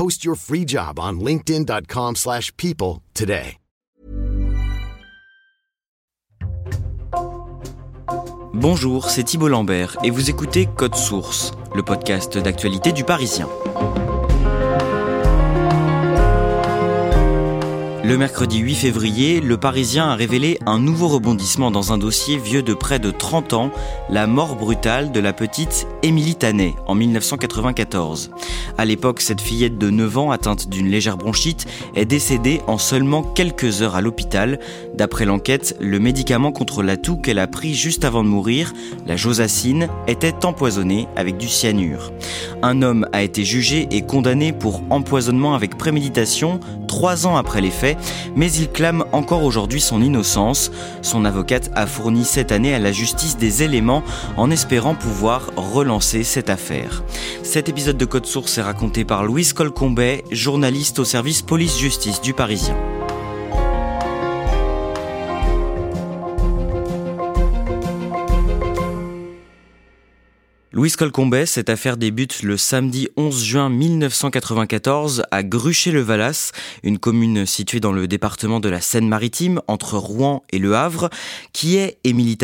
Post your free job on linkedin.com slash people today. Bonjour, c'est Thibault Lambert et vous écoutez Code Source, le podcast d'actualité du Parisien. Le mercredi 8 février, le Parisien a révélé un nouveau rebondissement dans un dossier vieux de près de 30 ans, la mort brutale de la petite Émilie Tanet en 1994. À l'époque, cette fillette de 9 ans atteinte d'une légère bronchite est décédée en seulement quelques heures à l'hôpital. D'après l'enquête, le médicament contre la toux qu'elle a pris juste avant de mourir, la josacine, était empoisonné avec du cyanure. Un homme a été jugé et condamné pour empoisonnement avec préméditation trois ans après les faits mais il clame encore aujourd'hui son innocence. Son avocate a fourni cette année à la justice des éléments en espérant pouvoir relancer cette affaire. Cet épisode de Code Source est raconté par Louise Colcombet, journaliste au service police-justice du Parisien. Louis Colcombet, cette affaire débute le samedi 11 juin 1994 à Gruchet-le-Valas, une commune située dans le département de la Seine-Maritime entre Rouen et Le Havre. Qui est Émilie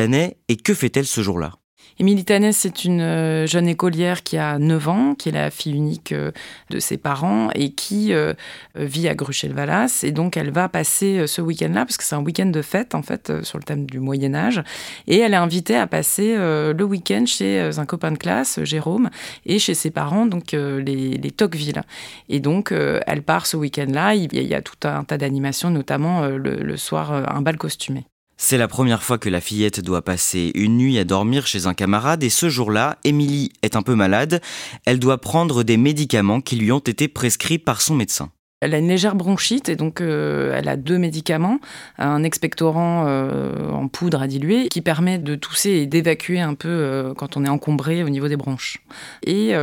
et que fait-elle ce jour-là? Émilie Tanès, c'est une euh, jeune écolière qui a 9 ans, qui est la fille unique euh, de ses parents et qui euh, vit à Gruchel-Valas. Et donc, elle va passer ce week-end-là, parce que c'est un week-end de fête, en fait, sur le thème du Moyen-Âge. Et elle est invitée à passer le week-end chez un copain de classe, Jérôme, et chez ses parents, donc les, les Tocqueville. Et donc, elle part ce week-end-là. Il y a tout un tas d'animations, notamment le, le soir, un bal costumé. C'est la première fois que la fillette doit passer une nuit à dormir chez un camarade et ce jour-là, Émilie est un peu malade. Elle doit prendre des médicaments qui lui ont été prescrits par son médecin. Elle a une légère bronchite et donc euh, elle a deux médicaments, un expectorant euh, en poudre à diluer qui permet de tousser et d'évacuer un peu euh, quand on est encombré au niveau des bronches. Et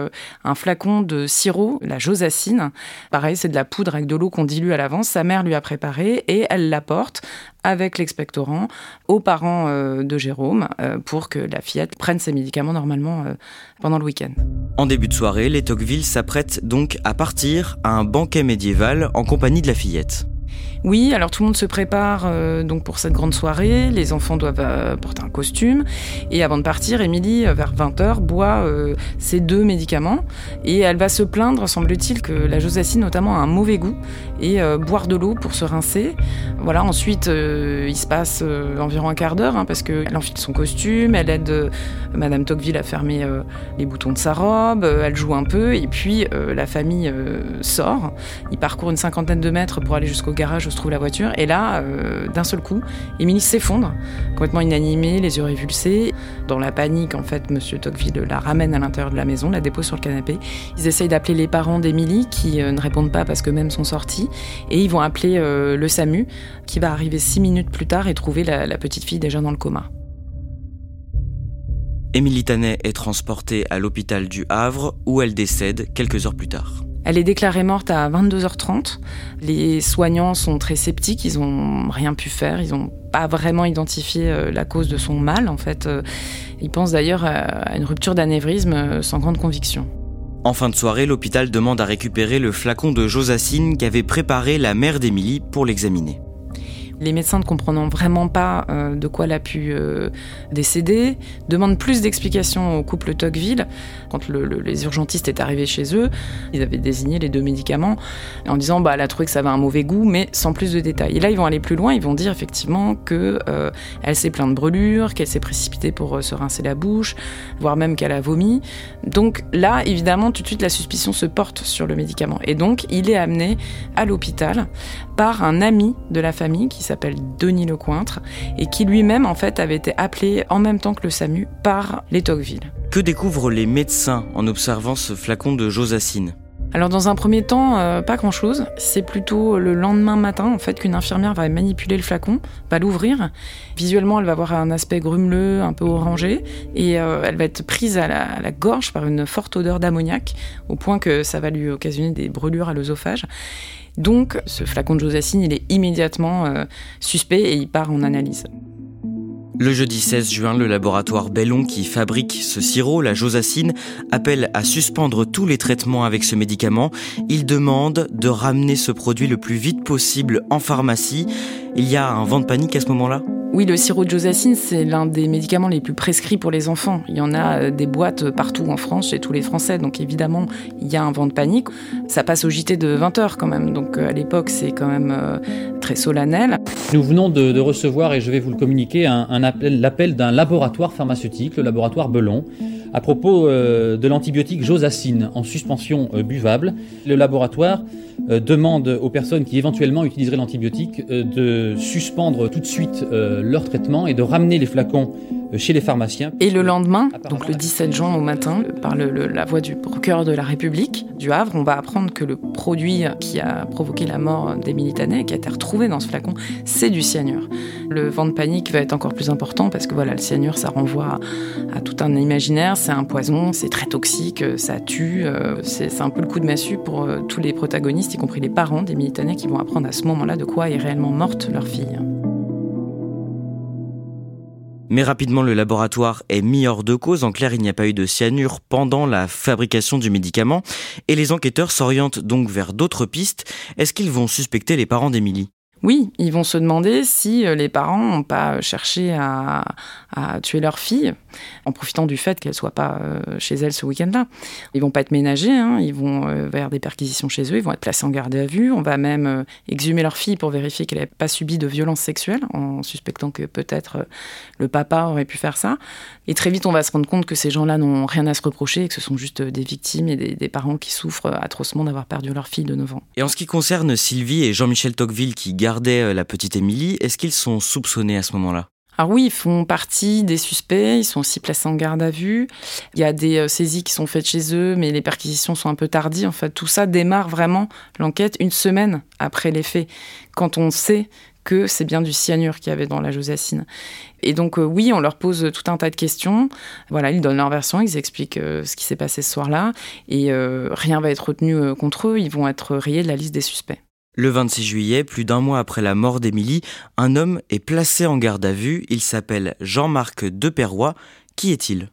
un flacon de sirop, la josacine, pareil c'est de la poudre avec de l'eau qu'on dilue à l'avance, sa mère lui a préparé et elle l'apporte avec l'expectorant aux parents de Jérôme pour que la fillette prenne ses médicaments normalement pendant le week-end. En début de soirée, les Tocqueville s'apprêtent donc à partir à un banquet médiéval en compagnie de la fillette. Oui, alors tout le monde se prépare euh, donc pour cette grande soirée. Les enfants doivent euh, porter un costume. Et avant de partir, Émilie, euh, vers 20h, boit ses deux médicaments. Et elle va se plaindre, semble-t-il, que la josacine notamment a un mauvais goût. Et boire de l'eau pour se rincer. Voilà, ensuite, il se passe environ un quart d'heure, hein, parce qu'elle enfile son costume, elle aide Madame Tocqueville à fermer les boutons de sa robe, elle joue un peu, et puis la famille sort. Il parcourt une cinquantaine de mètres pour aller jusqu'au garage trouve la voiture. Et là, euh, d'un seul coup, Émilie s'effondre, complètement inanimée, les yeux révulsés. Dans la panique, en fait, Monsieur Tocqueville la ramène à l'intérieur de la maison, la dépose sur le canapé. Ils essayent d'appeler les parents d'Émilie, qui euh, ne répondent pas parce que même sont sortis. Et ils vont appeler euh, le SAMU, qui va arriver six minutes plus tard et trouver la, la petite fille déjà dans le coma. Émilie Tanet est transportée à l'hôpital du Havre, où elle décède quelques heures plus tard. Elle est déclarée morte à 22h30. Les soignants sont très sceptiques, ils n'ont rien pu faire, ils n'ont pas vraiment identifié euh, la cause de son mal en fait. Euh, ils pensent d'ailleurs à une rupture d'anévrisme euh, sans grande conviction. En fin de soirée, l'hôpital demande à récupérer le flacon de Josacine qu'avait préparé la mère d'Émilie pour l'examiner. Les médecins ne comprenant vraiment pas euh, de quoi elle a pu euh, décéder demandent plus d'explications au couple Tocqueville. Quand les urgentistes étaient arrivés chez eux, ils avaient désigné les deux médicaments en disant bah elle a trouvé que ça avait un mauvais goût, mais sans plus de détails. Et là ils vont aller plus loin, ils vont dire effectivement que euh, s'est pleine de brûlures, qu'elle s'est précipitée pour se rincer la bouche, voire même qu'elle a vomi. Donc là évidemment tout de suite la suspicion se porte sur le médicament et donc il est amené à l'hôpital par un ami de la famille qui s'appelle Denis Lecointre et qui lui-même en fait avait été appelé en même temps que le SAMU par les Tocqueville. Que découvrent les médecins en observant ce flacon de Josacine? Alors dans un premier temps, euh, pas grand-chose. C'est plutôt le lendemain matin en fait qu'une infirmière va manipuler le flacon, va l'ouvrir. Visuellement, elle va avoir un aspect grumeleux, un peu orangé, et euh, elle va être prise à la, gorge par une forte odeur d'ammoniac, au point que ça va lui occasionner des brûlures à l'œsophage. Donc, ce flacon de Josacine, il est immédiatement euh, suspect et il part en analyse. Le jeudi 16 juin, le laboratoire Bellon qui fabrique ce sirop, la Josacine, appelle à suspendre tous les traitements avec ce médicament. Il demande de ramener ce produit le plus vite possible en pharmacie. Il y a un vent de panique à ce moment-là? Oui, le sirop de Josacine, c'est l'un des médicaments les plus prescrits pour les enfants. Il y en a euh, des boîtes partout en France, chez tous les Français. Donc évidemment, il y a un vent de panique. Ça passe au JT de 20h quand même. Donc euh, à l'époque, c'est quand même euh, très solennel. Nous venons de, recevoir, et je vais vous le communiquer, un, appel, l'appel d'un laboratoire pharmaceutique, le laboratoire Belon, à propos de l'antibiotique Josacine en suspension buvable. Le laboratoire demande aux personnes qui éventuellement utiliseraient l'antibiotique de suspendre tout de suite leur traitement et de ramener les flacons euh, chez les pharmaciens. Et le lendemain, donc le 17 juin au matin, par la voix du procureur de la République du Havre, on va apprendre que le produit qui a provoqué la mort des Tanet, qui a été retrouvé dans ce flacon, c'est du cyanure. Le vent de panique va être encore plus important parce que voilà, le cyanure, ça renvoie à, tout un imaginaire, c'est un poison, c'est très toxique, ça tue, euh, c'est un peu le coup de massue pour euh, tous les protagonistes, y compris les parents des Tanet, qui vont apprendre à ce moment-là de quoi est réellement morte leur fille. Mais rapidement, le laboratoire est mis hors de cause. En clair, il n'y a pas eu de cyanure pendant la fabrication du médicament. Et les enquêteurs s'orientent donc vers d'autres pistes. Est-ce qu'ils vont suspecter les parents d'Émilie? Oui, ils vont se demander si euh, les parents n'ont pas cherché à, tuer leur fille en profitant du fait qu'elle soit pas euh, chez elle ce week-end-là. Ils vont pas être ménagés, hein, ils vont euh, vers des perquisitions chez eux, ils vont être placés en garde à vue. On va même exhumer leur fille pour vérifier qu'elle n'ait pas subi de violences sexuelles, en suspectant que peut-être le papa aurait pu faire ça. Et très vite, on va se rendre compte que ces gens-là n'ont rien à se reprocher et que ce sont juste des victimes et des, des parents qui souffrent atrocement d'avoir perdu leur fille de 9 ans. Et en ce qui concerne Sylvie et Jean-Michel Tocqueville qui gardent euh, la petite Émilie, est-ce qu'ils sont soupçonnés à ce moment-là? Alors oui, ils font partie des suspects, ils sont aussi placés en garde à vue. Il y a des euh, saisies qui sont faites chez eux, mais les perquisitions sont un peu tardives. En fait, tout ça démarre vraiment l'enquête une semaine après les faits, quand on sait que c'est bien du cyanure qu'il y avait dans la josacine. Et donc euh, oui, on leur pose tout un tas de questions. Voilà, ils donnent leur version, ils expliquent ce qui s'est passé ce soir-là, et rien va être retenu contre eux. Ils vont être rayés de la liste des suspects. Le 26 juillet, plus d'un mois après la mort d'Émilie, un homme est placé en garde à vue. Il s'appelle Jean-Marc Deperroy. Qui est-il?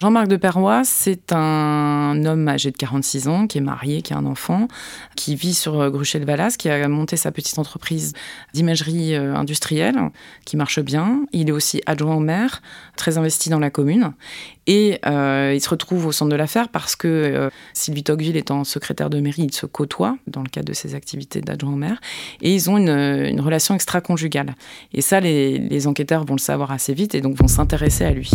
Jean-Marc de Perrois, c'est un homme âgé de 46 ans, qui est marié, qui a un enfant, qui vit sur euh, Gruchel-Valas, qui a monté sa petite entreprise d'imagerie euh, industrielle, qui marche bien. Il est aussi adjoint au maire, très investi dans la commune. Et euh, il se retrouve au centre de l'affaire parce que Sylvie Tocqueville étant secrétaire de mairie, il se côtoie dans le cadre de ses activités d'adjoint au maire. Et ils ont une, relation extra-conjugale. Et ça, les enquêteurs vont le savoir assez vite et donc vont s'intéresser à lui.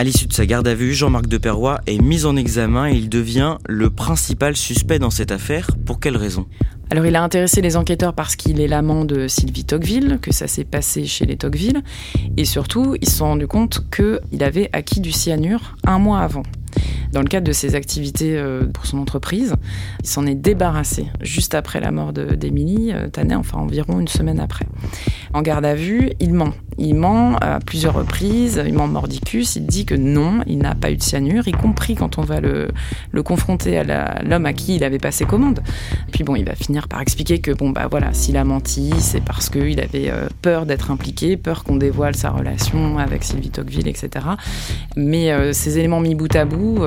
À l'issue de sa garde à vue, Jean-Marc Deperroy est mis en examen et il devient le principal suspect dans cette affaire. Pour quelle raison? Alors il a intéressé les enquêteurs parce qu'il est l'amant de Sylvie Tocqueville, que ça s'est passé chez les Tocqueville, et surtout ils se sont rendus compte qu'il avait acquis du cyanure un mois avant. Dans le cadre de ses activités euh, pour son entreprise, il s'en est débarrassé juste après la mort d'Émilie euh, Tanet, enfin environ une semaine après. En garde à vue, il ment. il ment à plusieurs reprises, il ment mordicus, il dit que non, il n'a pas eu de cyanure, y compris quand on va le, le confronter à l'homme à qui il avait passé commande. Puis bon, il va finir par expliquer que bon bah voilà, s'il a menti, c'est parce qu'il avait euh, peur d'être impliqué, peur qu'on dévoile sa relation avec Sylvie Tocqueville, etc. Mais ces éléments mis bout à bout,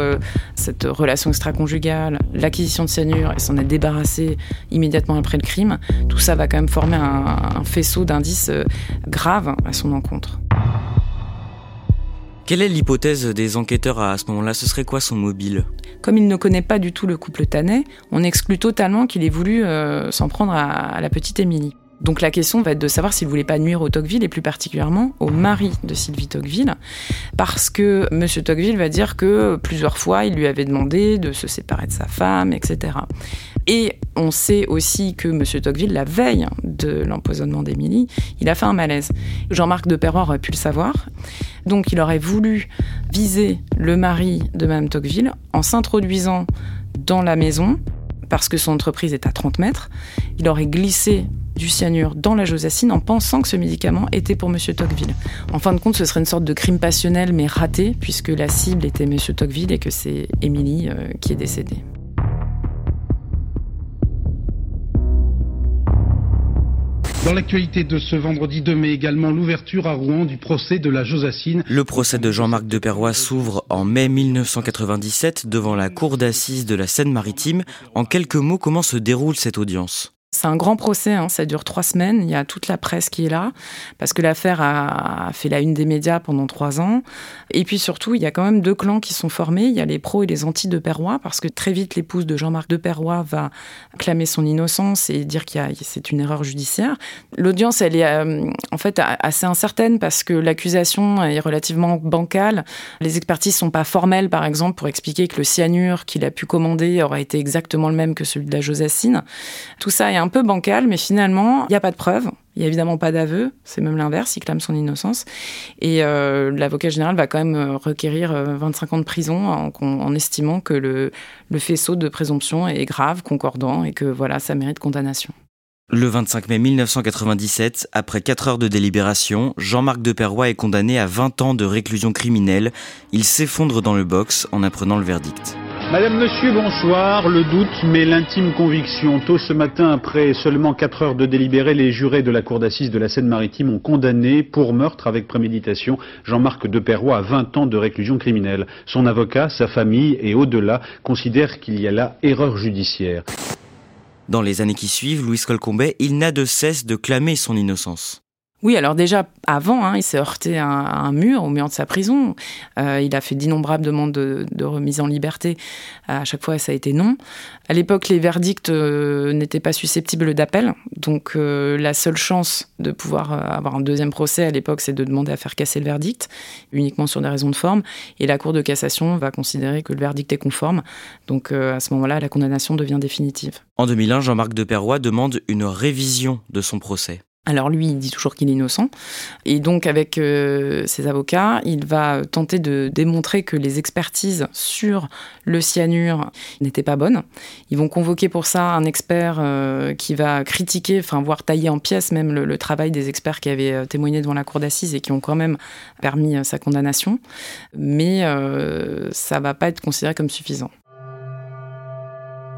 cette relation extra-conjugale, l'acquisition de cyanure et s'en être débarrassé immédiatement après le crime, tout ça va quand même former un, faisceau d'indices graves à son encontre. Quelle est l'hypothèse des enquêteurs à ce moment-là? Ce serait quoi son mobile? Comme il ne connaît pas du tout le couple Tanet, on exclut totalement qu'il ait voulu s'en prendre à la petite Émilie. Donc la question va être de savoir s'il voulait pas nuire au Tocqueville et plus particulièrement au mari de Sylvie Tocqueville, parce que M. Tocqueville va dire que plusieurs fois il lui avait demandé de se séparer de sa femme, etc. Et on sait aussi que M. Tocqueville, la veille de l'empoisonnement d'Émilie, il a fait un malaise. Jean-Marc de Perrois aurait pu le savoir. Donc il aurait voulu viser le mari de Mme Tocqueville en s'introduisant dans la maison parce que son entreprise est à 30 mètres. Il aurait glissé du cyanure dans la josacine en pensant que ce médicament était pour M. Tocqueville. En fin de compte, ce serait une sorte de crime passionnel mais raté, puisque la cible était M. Tocqueville et que c'est Émilie euh, qui est décédée. Dans l'actualité de ce vendredi 2 mai également, l'ouverture à Rouen du procès de la Josacine. Le procès de Jean-Marc de Perrois s'ouvre en mai 1997 devant la cour d'assises de la Seine-Maritime. En quelques mots, comment se déroule cette audience? C'est un grand procès, hein, ça dure trois semaines. Il y a toute la presse qui est là, parce que l'affaire a fait la une des médias pendant trois ans. Et puis surtout, il y a quand même deux clans qui sont formés. Il y a les pros et les anti de Perrois, parce que très vite, l'épouse de Jean-Marc de Perrois va clamer son innocence et dire qu'il c'est une erreur judiciaire. L'audience, elle est euh, en fait assez incertaine, parce que l'accusation est relativement bancale. Les expertises sont pas formelles, par exemple, pour expliquer que le cyanure qu'il a pu commander aurait été exactement le même que celui de la josacine. Tout ça est un peu bancal, mais finalement, il n'y a pas de preuves. Il n'y a évidemment pas d'aveu, c'est même l'inverse, il clame son innocence. Et euh, l'avocat général va quand même euh, requérir 25 euh, ans de prison en, estimant que le, le, faisceau de présomption est grave, concordant, et que voilà, ça mérite condamnation. Le 25 mai 1997, après 4 heures de délibération, Jean-Marc Deperroy est condamné à 20 ans de réclusion criminelle. Il s'effondre dans le box en apprenant le verdict. Madame, Monsieur, bonsoir. Le doute, mais l'intime conviction. Tôt ce matin, après seulement 4 heures de délibéré, les jurés de la Cour d'assises de la Seine-Maritime ont condamné pour meurtre avec préméditation Jean-Marc Deperroy à 20 ans de réclusion criminelle. Son avocat, sa famille et au-delà considèrent qu'il y a là erreur judiciaire. Dans les années qui suivent, Louis Colcombet, il n'a de cesse de clamer son innocence. Oui, alors déjà avant, hein, il s'est heurté à un, mur au mur de sa prison. Euh, il a fait d'innombrables demandes de, remise en liberté. À chaque fois, ça a été non. À l'époque, les verdicts euh, n'étaient pas susceptibles d'appel. Donc, euh, la seule chance de pouvoir avoir un deuxième procès à l'époque, c'est de demander à faire casser le verdict, uniquement sur des raisons de forme. Et la Cour de cassation va considérer que le verdict est conforme. Donc, à ce moment-là, la condamnation devient définitive. En 2001, Jean-Marc Deperroy demande une révision de son procès. Alors lui, il dit toujours qu'il est innocent. Et donc avec euh, ses avocats, il va tenter de démontrer que les expertises sur le cyanure n'étaient pas bonnes. Ils vont convoquer pour ça un expert euh, qui va critiquer, enfin voire tailler en pièces même le, travail des experts qui avaient euh, témoigné devant la cour d'assises et qui ont quand même permis sa condamnation. Mais ça va pas être considéré comme suffisant.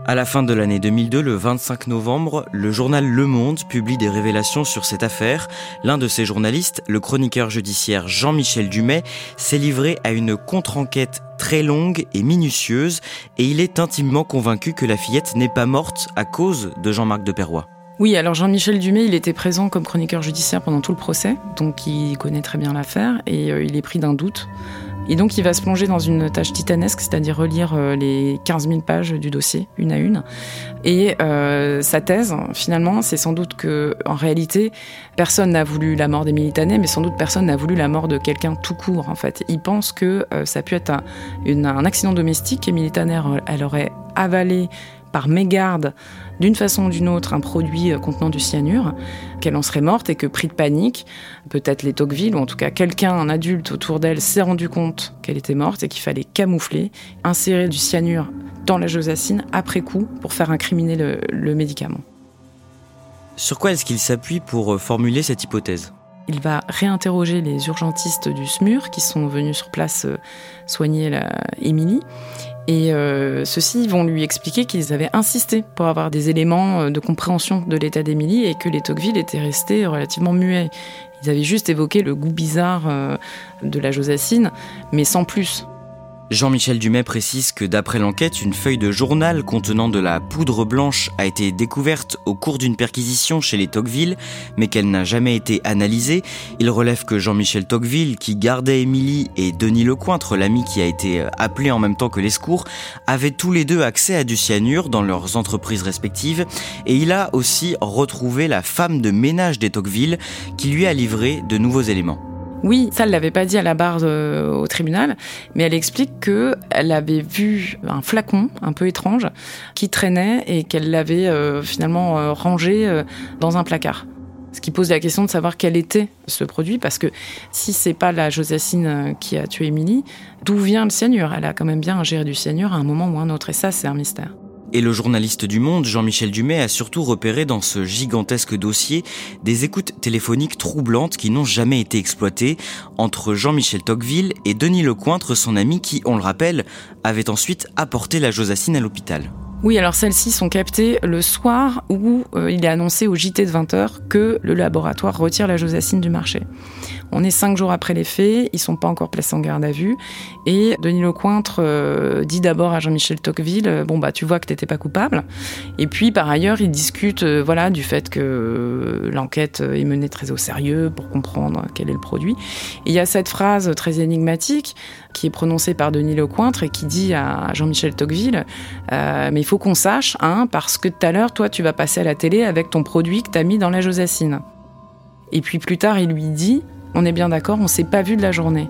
À la fin de l'année 2002, le 25 novembre, le journal Le Monde publie des révélations sur cette affaire. L'un de ses journalistes, le chroniqueur judiciaire Jean-Michel Dumet, s'est livré à une contre-enquête très longue et minutieuse et il est intimement convaincu que la fillette n'est pas morte à cause de Jean-Marc de Perrois. Oui, alors Jean-Michel Dumet, il était présent comme chroniqueur judiciaire pendant tout le procès, donc il connaît très bien l'affaire et euh, il est pris d'un doute. Et donc il va se plonger dans une tâche titanesque, c'est-à-dire relire euh, les 15 000 pages du dossier, une à une. Et euh, sa thèse, finalement, c'est sans doute que, en réalité, personne n'a voulu la mort des Militanais, mais sans doute personne n'a voulu la mort de quelqu'un tout court, en fait. Il pense que euh, ça a pu être un, accident domestique et Militaner, elle aurait avalé par mégarde, d'une façon ou d'une autre, un produit euh, contenant du cyanure, qu'elle en serait morte et que, pris de panique, peut-être les Tocqueville, ou en tout cas quelqu'un, un adulte autour d'elle, s'est rendu compte qu'elle était morte et qu'il fallait camoufler, insérer du cyanure dans la josacine après coup pour faire incriminer le, le médicament. Sur quoi est-ce qu'il s'appuie pour euh, formuler cette hypothèse? Il va réinterroger les urgentistes du SMUR qui sont venus sur place euh, soigner Émilie. Et euh, ceux-ci vont lui expliquer qu'ils avaient insisté pour avoir des éléments euh, de compréhension de l'état d'Émilie et que les Tocqueville étaient restés relativement muets. Ils avaient juste évoqué le goût bizarre de la Josassine, mais sans plus. Jean-Michel Dumais précise que d'après l'enquête, une feuille de journal contenant de la poudre blanche a été découverte au cours d'une perquisition chez les Tocqueville, mais qu'elle n'a jamais été analysée. Il relève que Jean-Michel Tocqueville, qui gardait Émilie, et Denis Lecointre, l'ami qui a été euh, appelé en même temps que les secours, avaient tous les deux accès à du cyanure dans leurs entreprises respectives, et il a aussi retrouvé la femme de ménage des Tocqueville, qui lui a livré de nouveaux éléments. Oui, ça, elle l'avait pas dit à la barre au tribunal, mais elle explique que elle avait vu un flacon un peu étrange qui traînait et qu'elle l'avait euh, finalement euh, rangé euh, dans un placard. Ce qui pose la question de savoir quel était ce produit, parce que si c'est pas la Josassine qui a tué Émilie, d'où vient le cyanure? Elle a quand même bien ingéré du cyanure à un moment ou un autre, et ça, c'est un mystère. Et le journaliste du Monde, Jean-Michel Dumais, a surtout repéré dans ce gigantesque dossier des écoutes téléphoniques troublantes qui n'ont jamais été exploitées entre Jean-Michel Tocqueville et Denis Lecointre, son ami qui, on le rappelle, avait ensuite apporté la Josassine à l'hôpital. Oui, alors celles-ci sont captées le soir où euh, il est annoncé au JT de 20h que le laboratoire retire la Josassine du marché. On est cinq jours après les faits, ils sont pas encore placés en garde à vue. Et Denis Lecointre euh, dit d'abord à Jean-Michel Tocqueville euh, Bon, bah, tu vois que t'étais pas coupable. Et puis, par ailleurs, il discute euh, voilà, du fait que l'enquête est menée très au sérieux pour comprendre quel est le produit. Et il y a cette phrase très énigmatique qui est prononcée par Denis Lecointre et qui dit à Jean-Michel Tocqueville Mais il faut qu'on sache, hein, parce que tout à l'heure, toi, tu vas passer à la télé avec ton produit que t'as mis dans la Josassine. Et puis plus tard, il lui dit on est bien d'accord, on s'est pas vu de la journée.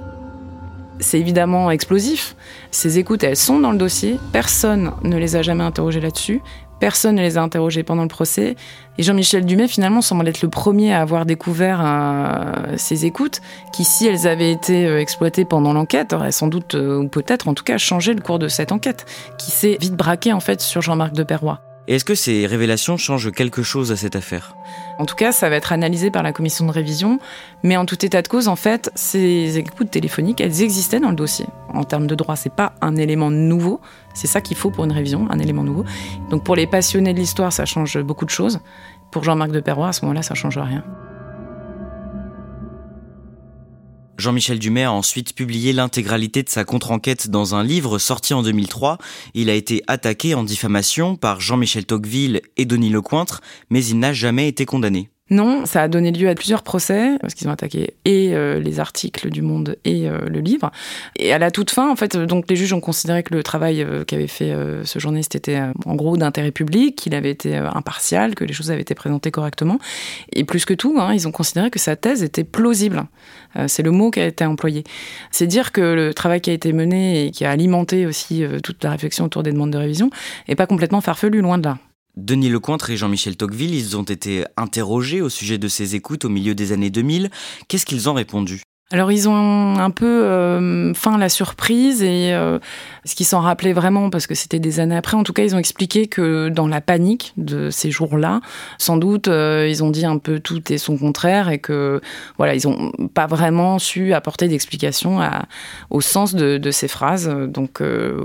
C'est évidemment explosif. Ces écoutes, elles sont dans le dossier. Personne ne les a jamais interrogées là-dessus. Personne ne les a interrogées pendant le procès. Et Jean-Michel Dumais, finalement, semble être le premier à avoir découvert euh, ces écoutes, qui, si elles avaient été euh, exploitées pendant l'enquête, auraient sans doute, euh, ou peut-être en tout cas, changé le cours de cette enquête, qui s'est vite braquée en fait sur Jean-Marc de Perrois. Et est-ce que ces révélations changent quelque chose à cette affaire? En tout cas, ça va être analysé par la commission de révision, mais en tout état de cause, en fait, ces écoutes téléphoniques, elles existaient dans le dossier. En termes de droit, c'est pas un élément nouveau, c'est ça qu'il faut pour une révision, un élément nouveau. Donc pour les passionnés de l'histoire, ça change beaucoup de choses. Pour Jean-Marc de Perrois, à ce moment-là, ça change rien. Jean-Michel Dumais a ensuite publié l'intégralité de sa contre-enquête dans un livre sorti en 2003. Il a été attaqué en diffamation par Jean-Michel Tocqueville et Denis Lecointre, mais il n'a jamais été condamné. Non, ça a donné lieu à plusieurs procès, parce qu'ils ont attaqué et euh, les articles du Monde et euh, le livre. Et à la toute fin, en fait, donc les juges ont considéré que le travail euh, qu'avait fait ce journaliste était en gros d'intérêt public, qu'il avait été impartial, que les choses avaient été présentées correctement. Et plus que tout, hein, ils ont considéré que sa thèse était plausible. C'est le mot qui a été employé. C'est dire que le travail qui a été mené et qui a alimenté aussi toute la réflexion autour des demandes de révision n'est pas complètement farfelu, loin de là. Denis Lecointre et Jean-Michel Tocqueville, ils ont été interrogés au sujet de ces écoutes au milieu des années 2000. Qu'est-ce qu'ils ont répondu? Alors ils ont un peu euh, faim la surprise et euh, ce qu'ils s'en rappelaient vraiment parce que c'était des années après. En tout cas, ils ont expliqué que dans la panique de ces jours-là, sans doute, euh, ils ont dit un peu tout et son contraire et que voilà, ils n'ont pas vraiment su apporter d'explication au sens de, de, ces phrases. Donc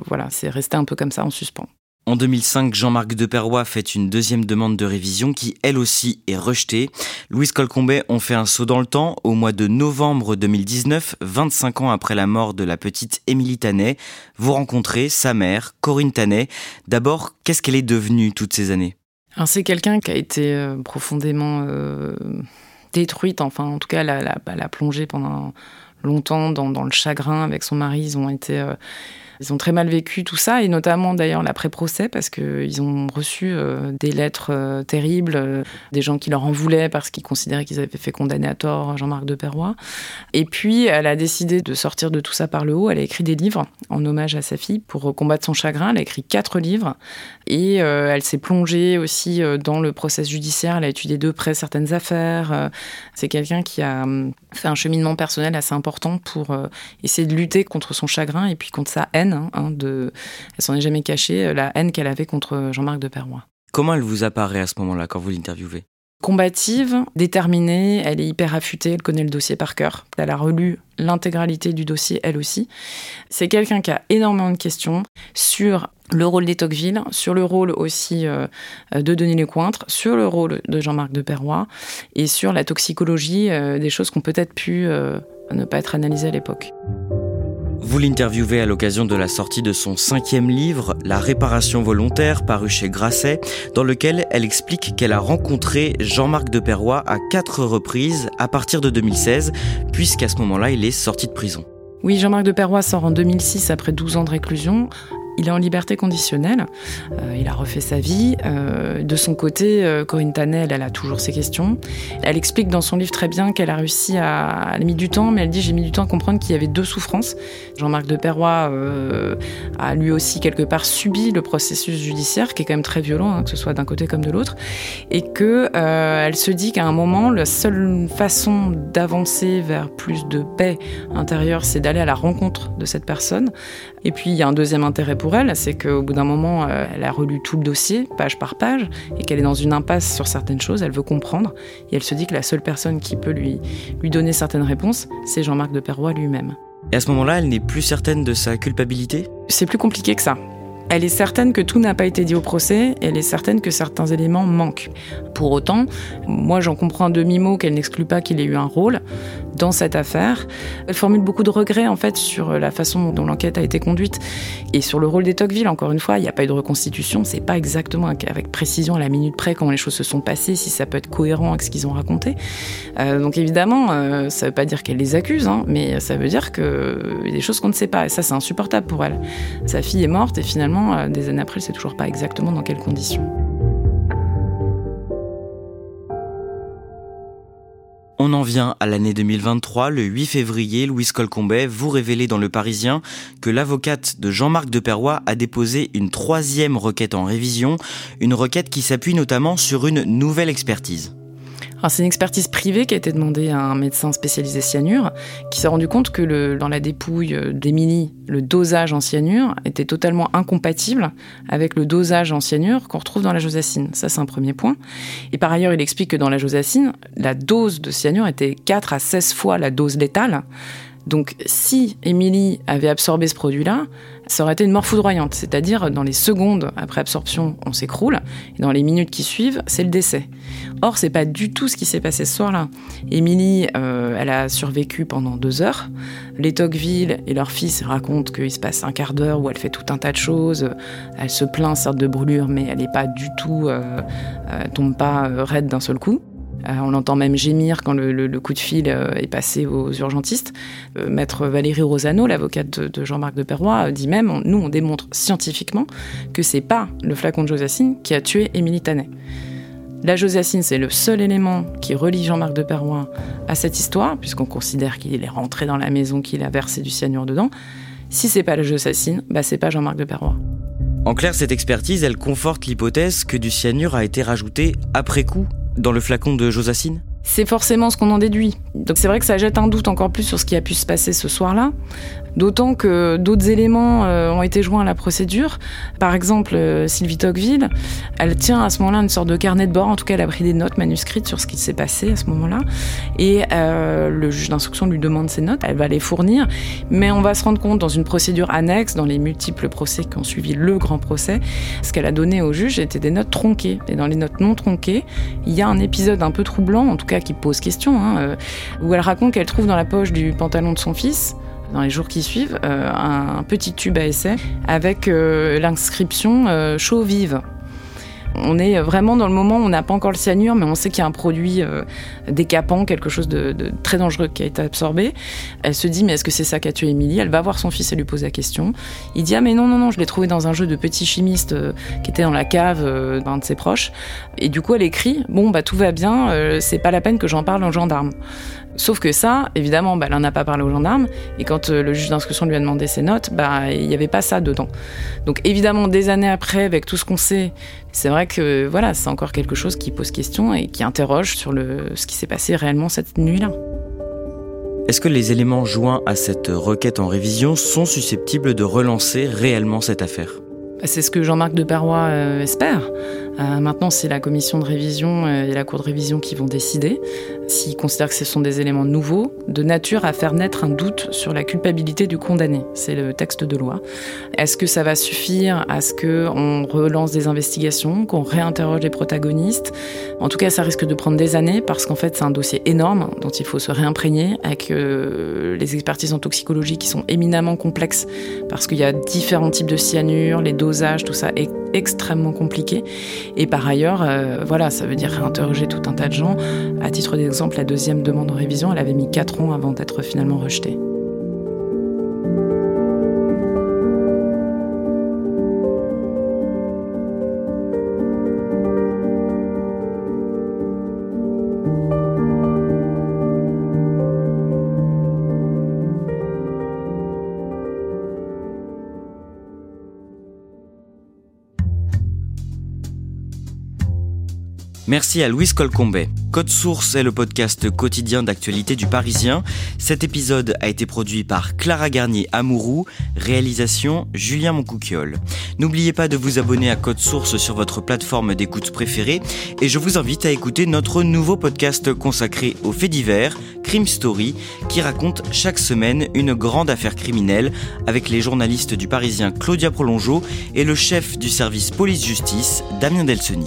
voilà, c'est resté un peu comme ça en suspens. En 2005, Jean-Marc Deperroy fait une deuxième demande de révision qui, elle aussi, est rejetée. Louise Colcombet, on fait un saut dans le temps. Au mois de novembre 2019, 25 ans après la mort de la petite Émilie Tanet, vous rencontrez sa mère, Corinne Tanet. D'abord, qu'est-ce qu'elle est devenue toutes ces années? C'est quelqu'un qui a été euh, profondément euh, détruite, enfin en tout cas, elle a, plongé pendant longtemps dans, le chagrin avec son mari. Ils ont été... Euh, ils ont très mal vécu tout ça, et notamment d'ailleurs l'après-procès, parce qu'ils ont reçu euh, des lettres euh, terribles, euh, des gens qui leur en voulaient parce qu'ils considéraient qu'ils avaient fait condamner à tort Jean-Marc de Perrois. Et puis, elle a décidé de sortir de tout ça par le haut. Elle a écrit des livres en hommage à sa fille pour combattre son chagrin. Elle a écrit quatre livres, et elle s'est plongée aussi dans le process judiciaire. Elle a étudié de près certaines affaires. C'est quelqu'un qui a hum, fait un cheminement personnel assez important pour essayer de lutter contre son chagrin et puis contre sa haine Hein, hein, de, elle s'en est jamais cachée, euh, la haine qu'elle avait contre Jean-Marc de Perrois. Comment elle vous apparaît à ce moment-là quand vous l'interviewez? Combative, déterminée, elle est hyper affûtée, elle connaît le dossier par cœur. Elle a relu l'intégralité du dossier elle aussi. C'est quelqu'un qui a énormément de questions sur le rôle des Tocqueville, sur le rôle aussi euh, de Denis Lecointre, sur le rôle de Jean-Marc de Perrois et sur la toxicologie euh, des choses qui ont peut-être pu euh, ne pas être analysées à l'époque. Vous l'interviewez à l'occasion de la sortie de son cinquième livre, La réparation volontaire, paru chez Grasset, dans lequel elle explique qu'elle a rencontré Jean-Marc de Perrois à quatre reprises à partir de 2016, puisqu'à ce moment-là, il est sorti de prison. Oui, Jean-Marc de Perrois sort en 2006 après 12 ans de réclusion. Il est en liberté conditionnelle. Euh, il a refait sa vie. Euh, de son côté, euh, Corinne Tanel, elle a toujours ses questions. Elle explique dans son livre très bien qu'elle a réussi à. Elle a mis du temps, mais elle dit j'ai mis du temps à comprendre qu'il y avait deux souffrances. Jean-Marc de Perrois a lui aussi quelque part subi le processus judiciaire, qui est quand même très violent, hein, que ce soit d'un côté comme de l'autre, et que elle se dit qu'à un moment, la seule façon d'avancer vers plus de paix intérieure, c'est d'aller à la rencontre de cette personne. Et puis il y a un deuxième intérêt pour elle, c'est qu'au bout d'un moment, euh, elle a relu tout le dossier, page par page, et qu'elle est dans une impasse sur certaines choses, elle veut comprendre, et elle se dit que la seule personne qui peut lui, lui donner certaines réponses, c'est Jean-Marc de Perrois lui-même. Et à ce moment-là, elle n'est plus certaine de sa culpabilité? C'est plus compliqué que ça. Elle est certaine que tout n'a pas été dit au procès, elle est certaine que certains éléments manquent. Pour autant, moi j'en comprends un demi-mot qu'elle n'exclut pas qu'il ait eu un rôle dans cette affaire. Elle formule beaucoup de regrets en fait sur la façon dont l'enquête a été conduite et sur le rôle des Tocqueville. Encore une fois, il n'y a pas eu de reconstitution, c'est pas exactement avec précision à la minute près comment les choses se sont passées, si ça peut être cohérent avec ce qu'ils ont raconté. Euh, donc évidemment, euh, ça veut pas dire qu'elle les accuse, hein, mais ça veut dire qu'il y a des choses qu'on ne sait pas et ça c'est insupportable pour elle. Sa fille est morte et finalement euh, des années après, c'est toujours pas exactement dans quelles conditions. On en vient à l'année 2023. Le 8 février, Louise Colcombet vous révélez dans Le Parisien que l'avocate de Jean-Marc de Perrois a déposé une troisième requête en révision, une requête qui s'appuie notamment sur une nouvelle expertise c'est une expertise privée qui a été demandée à un médecin spécialisé cyanure, qui s'est rendu compte que dans la dépouille d'Émilie, le dosage en cyanure était totalement incompatible avec le dosage en cyanure qu'on retrouve dans la josacine. Ça, c'est un premier point. Et par ailleurs, il explique que dans la josacine, la dose de cyanure était 4 à 16 fois la dose létale. Donc, si Émilie avait absorbé ce produit-là, ça aurait été une mort foudroyante, c'est-à-dire dans les secondes après absorption, on s'écroule, et dans les minutes qui suivent, c'est le décès. Or, c'est pas du tout ce qui s'est passé ce soir-là. Émilie, euh, elle a survécu pendant deux heures. Les Tocqueville et leur fils racontent qu'il se passe un quart d'heure où elle fait tout un tas de choses. Elle se plaint certes de brûlure, mais elle n'est pas du tout, euh, euh, tombe pas raide d'un seul coup. Euh, on l'entend même gémir quand le, coup de fil euh, est passé aux urgentistes. Euh, maître Valérie Rosano, l'avocate de, Jean-Marc de Perrois, dit même nous, on démontre scientifiquement que c'est pas le flacon de Josacine qui a tué Émilie Tanet. La Josacine, c'est le seul élément qui relie Jean-Marc de Perrois à cette histoire, puisqu'on considère qu'il est rentré dans la maison, qu'il a versé du cyanure dedans. Si c'est pas la Josacine, bah c'est pas Jean-Marc de Perrois. En clair, cette expertise, elle conforte l'hypothèse que du cyanure a été rajouté après coup dans le flacon de Josacine? C'est forcément ce qu'on en déduit. Donc c'est vrai que ça jette un doute encore plus sur ce qui a pu se passer ce soir-là. D'autant que d'autres éléments euh, ont été joints à la procédure. Par exemple, euh, Sylvie Tocqueville, elle tient à ce moment-là une sorte de carnet de bord. En tout cas, elle a pris des notes manuscrites sur ce qui s'est passé à ce moment-là. Et euh, le juge d'instruction lui demande ces notes. Elle va les fournir. Mais on va se rendre compte dans une procédure annexe, dans les multiples procès qui ont suivi le grand procès, ce qu'elle a donné au juge était des notes tronquées. Et dans les notes non tronquées, il y a un épisode un peu troublant, en tout cas qui pose question, hein, où elle raconte qu'elle trouve dans la poche du pantalon de son fils dans les jours qui suivent, euh, un petit tube à essai avec euh, l'inscription euh, chaud vive. On est vraiment dans le moment où on n'a pas encore le cyanure, mais on sait qu'il y a un produit décapant, quelque chose de, très dangereux qui a été absorbé. Elle se dit, mais est-ce que c'est ça qui a tué Émilie? Elle va voir son fils et lui pose la question. Il dit, ah mais non, non, non, je l'ai trouvé dans un jeu de petit chimiste qui était dans la cave d'un de ses proches. Et du coup, elle écrit, bon, bah tout va bien, c'est pas la peine que j'en parle aux gendarmes. Sauf que ça, évidemment, bah, elle n'en a pas parlé aux gendarmes. Et quand euh, le juge d'instruction lui a demandé ses notes, bah, il n'y avait pas ça dedans. Donc évidemment, des années après, avec tout ce qu'on sait, c'est vrai que voilà, c'est encore quelque chose qui pose question et qui interroge sur le, ce qui s'est passé réellement cette nuit-là. Est-ce que les éléments joints à cette requête en révision sont susceptibles de relancer réellement cette affaire? Bah, c'est ce que Jean-Marc de Parois euh, espère. Euh, maintenant, c'est la commission de révision euh, et la cour de révision qui vont décider s'ils considèrent que ce sont des éléments nouveaux, de nature à faire naître un doute sur la culpabilité du condamné. C'est le texte de loi. Est-ce que ça va suffire à ce qu'on relance des investigations, qu'on réinterroge les protagonistes? En tout cas, ça risque de prendre des années parce qu'en fait, c'est un dossier énorme dont il faut se réimprégner avec euh, les expertises en toxicologie qui sont éminemment complexes parce qu'il y a différents types de cyanure, les dosages, tout ça est extrêmement compliqué. Et par ailleurs, euh, voilà, ça veut dire réinterroger tout un tas de gens. À titre d'exemple, la deuxième demande de révision, elle avait mis 4 ans avant d'être finalement rejetée. Merci à Louise Colcombet. Code Source est le podcast quotidien d'actualité du Parisien. Cet épisode a été produit par Clara Garnier Amourou, réalisation Julien Moncouquiole. N'oubliez pas de vous abonner à Code Source sur votre plateforme d'écoute préférée et je vous invite à écouter notre nouveau podcast consacré aux faits divers, Crime Story, qui raconte chaque semaine une grande affaire criminelle avec les journalistes du Parisien Claudia Prolongeau et le chef du service police-justice Damien Delseny.